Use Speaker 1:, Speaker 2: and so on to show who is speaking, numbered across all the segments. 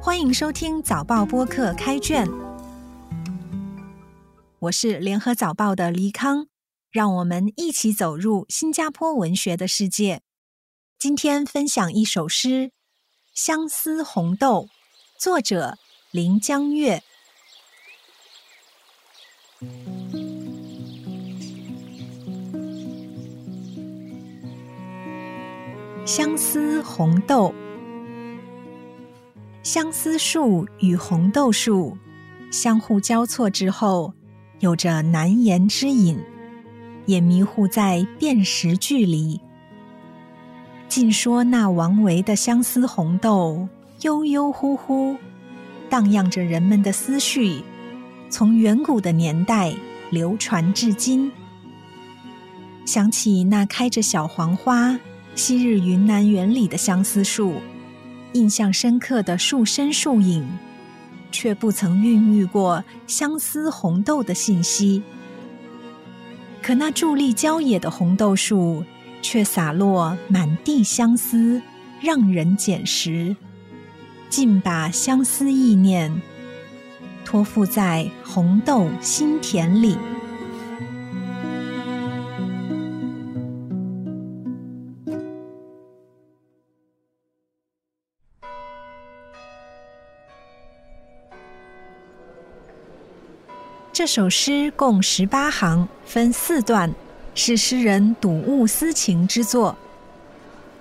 Speaker 1: 欢迎收听早报播客开卷，我是联合早报的黎康，让我们一起走入新加坡文学的世界。今天分享一首诗《相思红豆》，作者林江月。相思红豆。相思树与红豆树相互交错之后，有着难言之隐，也迷糊在辨识距离。尽说那王维的相思红豆，悠悠忽忽，荡漾着人们的思绪，从远古的年代流传至今。想起那开着小黄花、昔日云南园里的相思树。印象深刻的树身树影，却不曾孕育过相思红豆的信息。可那伫立郊野的红豆树，却洒落满地相思，让人捡拾，尽把相思意念托付在红豆心田里。这首诗共十八行，分四段，是诗人睹物思情之作。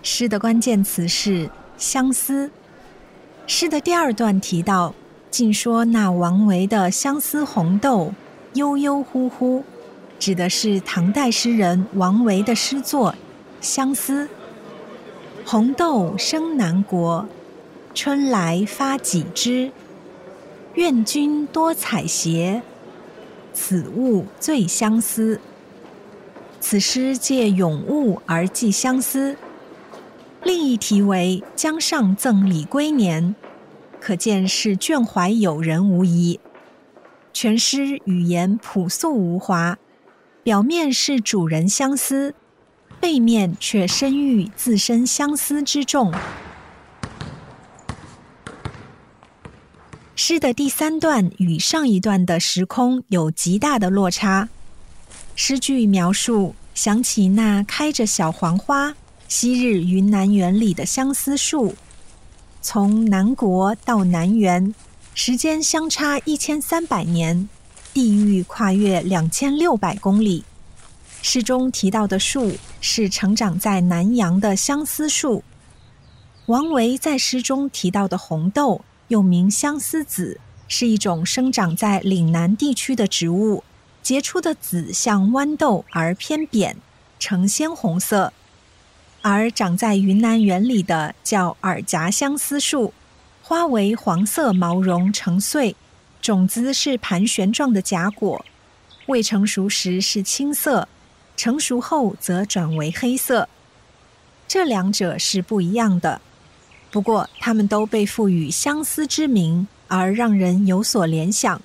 Speaker 1: 诗的关键词是相思。诗的第二段提到，竟说那王维的相思红豆，悠悠忽忽，指的是唐代诗人王维的诗作《相思》。红豆生南国，春来发几枝。愿君多采撷。此物最相思。此诗借咏物而寄相思。另一题为《江上赠李龟年》，可见是眷怀友人无疑。全诗语言朴素无华，表面是主人相思，背面却深寓自身相思之重。诗的第三段与上一段的时空有极大的落差。诗句描述想起那开着小黄花、昔日云南园里的相思树，从南国到南园，时间相差一千三百年，地域跨越两千六百公里。诗中提到的树是成长在南阳的相思树。王维在诗中提到的红豆。又名相思子，是一种生长在岭南地区的植物，结出的籽像豌豆而偏扁，呈鲜红色；而长在云南园里的叫耳夹相思树，花为黄色毛绒成穗，种子是盘旋状的荚果，未成熟时是青色，成熟后则转为黑色。这两者是不一样的。不过，他们都被赋予相思之名，而让人有所联想。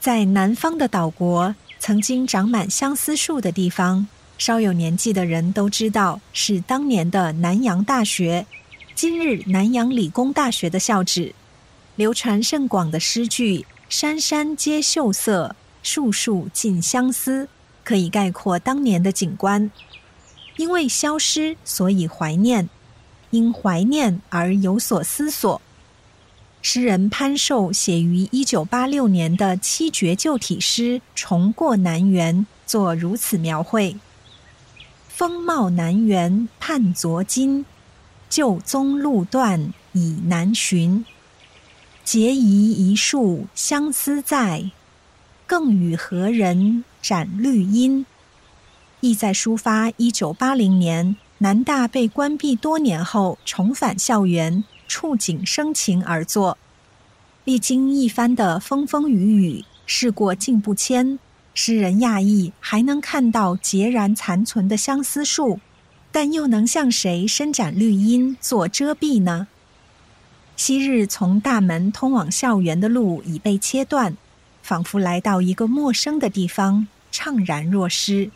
Speaker 1: 在南方的岛国，曾经长满相思树的地方，稍有年纪的人都知道是当年的南洋大学，今日南洋理工大学的校址。流传甚广的诗句“山山皆秀色，树树尽相思”，可以概括当年的景观。因为消失，所以怀念。因怀念而有所思索。诗人潘寿写于一九八六年的七绝旧体诗《重过南园》，作如此描绘：“风貌南园盼昨今，旧宗路断已难寻。结疑一树相思在，更与何人展绿荫？”意在抒发一九八零年。南大被关闭多年后重返校园，触景生情而作。历经一番的风风雨雨，事过境不迁，诗人讶异还能看到孑然残存的相思树，但又能向谁伸展绿荫做遮蔽呢？昔日从大门通往校园的路已被切断，仿佛来到一个陌生的地方，怅然若失。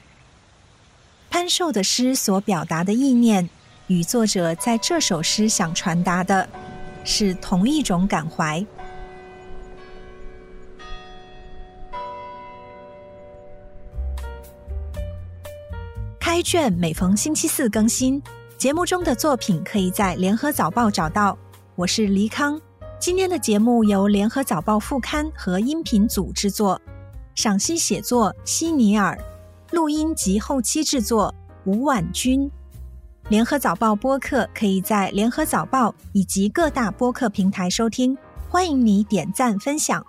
Speaker 1: 潘寿的诗所表达的意念，与作者在这首诗想传达的，是同一种感怀。开卷每逢星期四更新，节目中的作品可以在联合早报找到。我是黎康，今天的节目由联合早报副刊和音频组制作，赏析写作希尼尔，录音及后期制作吴婉君。联合早报播客可以在联合早报以及各大播客平台收听，欢迎你点赞分享。